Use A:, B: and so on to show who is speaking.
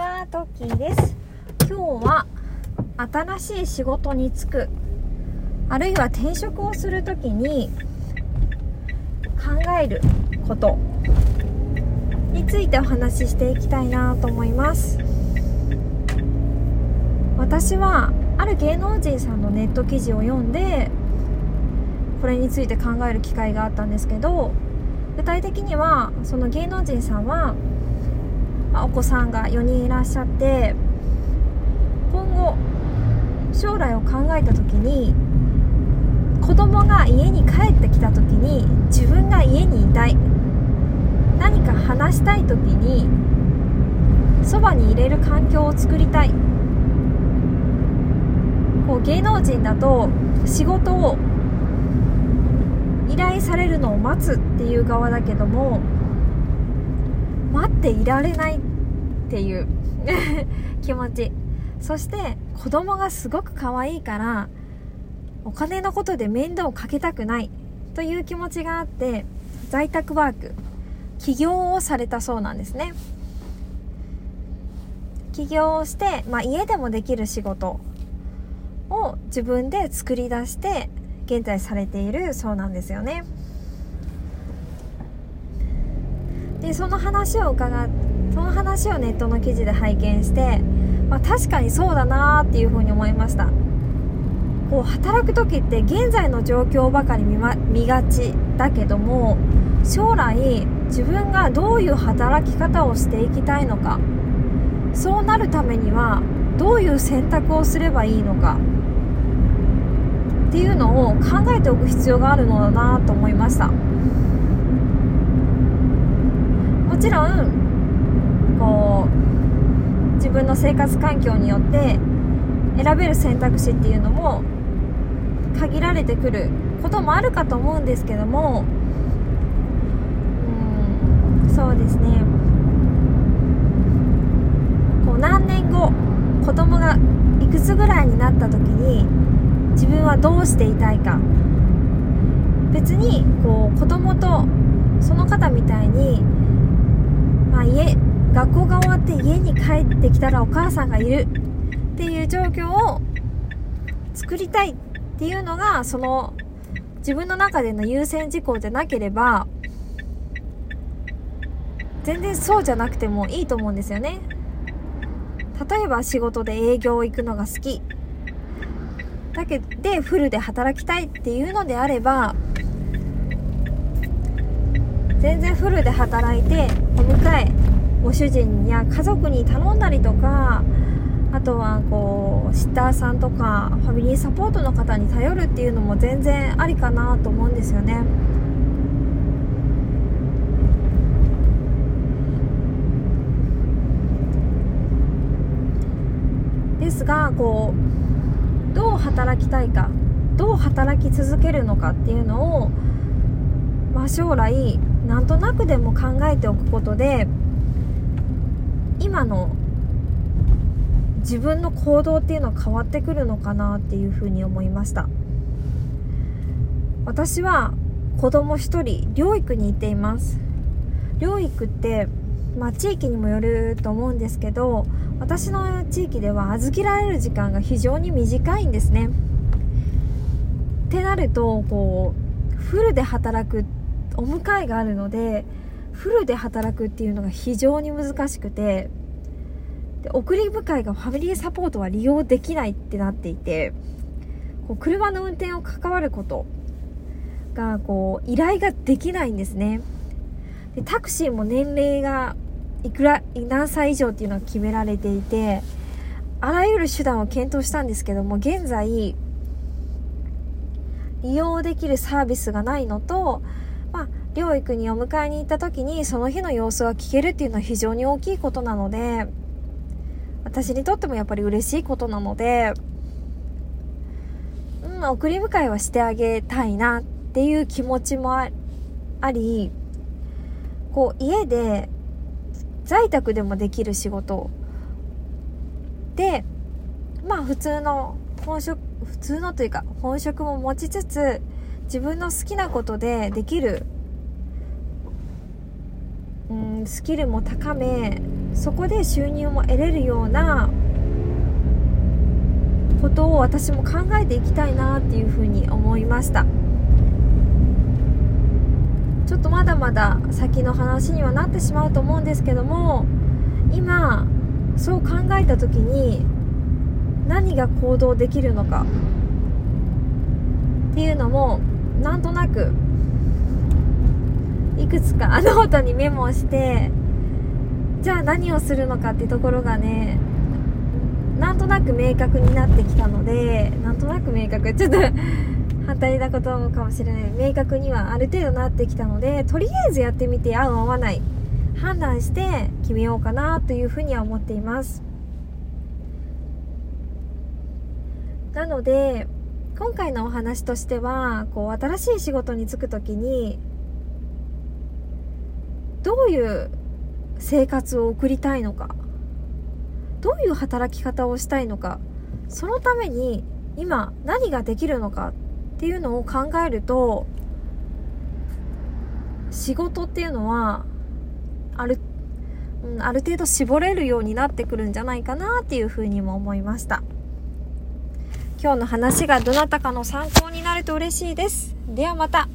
A: は、トッキーです。今日は、新しい仕事に就く、あるいは転職をするときに、考えることについてお話ししていきたいなと思います。私は、ある芸能人さんのネット記事を読んで、これについて考える機会があったんですけど、具体的には、その芸能人さんは、まあお子さんが4人いらっしゃって今後将来を考えた時に子供が家に帰ってきた時に自分が家にいたい。何か話したい時にそばに入れる環境を作りたい。こう芸能人だと仕事を依頼されるのを待つっていう側だけども待っていられないっていう 気持ち。そして子供がすごく可愛いからお金のことで面倒をかけたくないという気持ちがあって在宅ワーク起業をされたそうなんですね。起業をして、まあ、家でもできる仕事を自分で作り出して現在されているそうなんですよね。でその話を伺その話をネットの記事で拝見して、まあ、確かにそうだなっていうふうに思いました。こう働く時って現在の状況ばかり見,、ま、見がちだけども将来自分がどういう働き方をしていきたいのかそうなるためにはどういう選択をすればいいのかっていうのを考えておく必要があるのだなと思いました。ちろんこう自分の生活環境によって選べる選択肢っていうのも限られてくることもあるかと思うんですけどもうんそうですね。こう何年後子供がいくつぐらいになった時に自分はどうしていたいか。別にこう子供とその方みたいにまあ、家学校が終わって家に帰ってきたらお母さんがいる。っていう状況を作りたいっていうのがその自分の中での優先事項じゃなければ全然そうじゃなくてもいいと思うんですよね。例えば仕事で営業行くのが好き。だけでフルで働きたいっていうのであれば全然フルで働いてお迎えご主人や家族に頼んだりとかあとはこうシッターさんとかファミリーサポートの方に頼るっていうのも全然ありかなと思うんですよね。ですがこうどう働きたいかどう働き続けるのかっていうのを、まあ、将来なんとなくでも考えておくことで今の自分の行動っていうのは変わってくるのかなっていうふうに思いました。私は子供一人療育に行っています。療育って、まあ、地域にもよると思うんですけど私の地域では預けられる時間が非常に短いんですね。ってなるとこうフルで働くお迎えがあるのでフルで働くっていうのが非常に難しくてで送り迎えがファミリーサポートは利用できないってなっていてこう車の運転を関わることがこう依頼ができないんですね。でタクシーも年齢がいくら何歳以上っていうのは決められていてあらゆる手段を検討したんですけども現在利用できるサービスがないのと、療育にお迎えに行った時にその日の様子が聞けるっていうのは非常に大きいことなので私にとってもやっぱり嬉しいことなので、うん、送り迎えはしてあげたいなっていう気持ちもありこう家で在宅でもできる仕事でまあ普通の本職普通のというか本職も持ちつつ自分の好きなことでできる、スキルも高めそこで収入も得れるようなことを私も考えていきたいなっていうふうに思いました。ちょっとまだまだ先の話にはなってしまうと思うんですけども今そう考えた時に何が行動できるのかっていうのもなんとなくくつかノートにメモをしてじゃあ何をするのかってところがねなんとなく明確になってきたのでなんとなく明確ちょっと 反対なことかもしれない。明確にはある程度なってきたのでとりあえずやってみて合う合わない判断して決めようかなというふうには思っています。なので今回のお話としてはこう新しい仕事に就く時にどういう生活を送りたいのかどういう働き方をしたいのかそのために今何ができるのかっていうのを考えると仕事っていうのはある、うん、ある程度絞れるようになってくるんじゃないかなっていうふうにも思いました。今日の話がどなたかの参考になると嬉しいです。ではまた。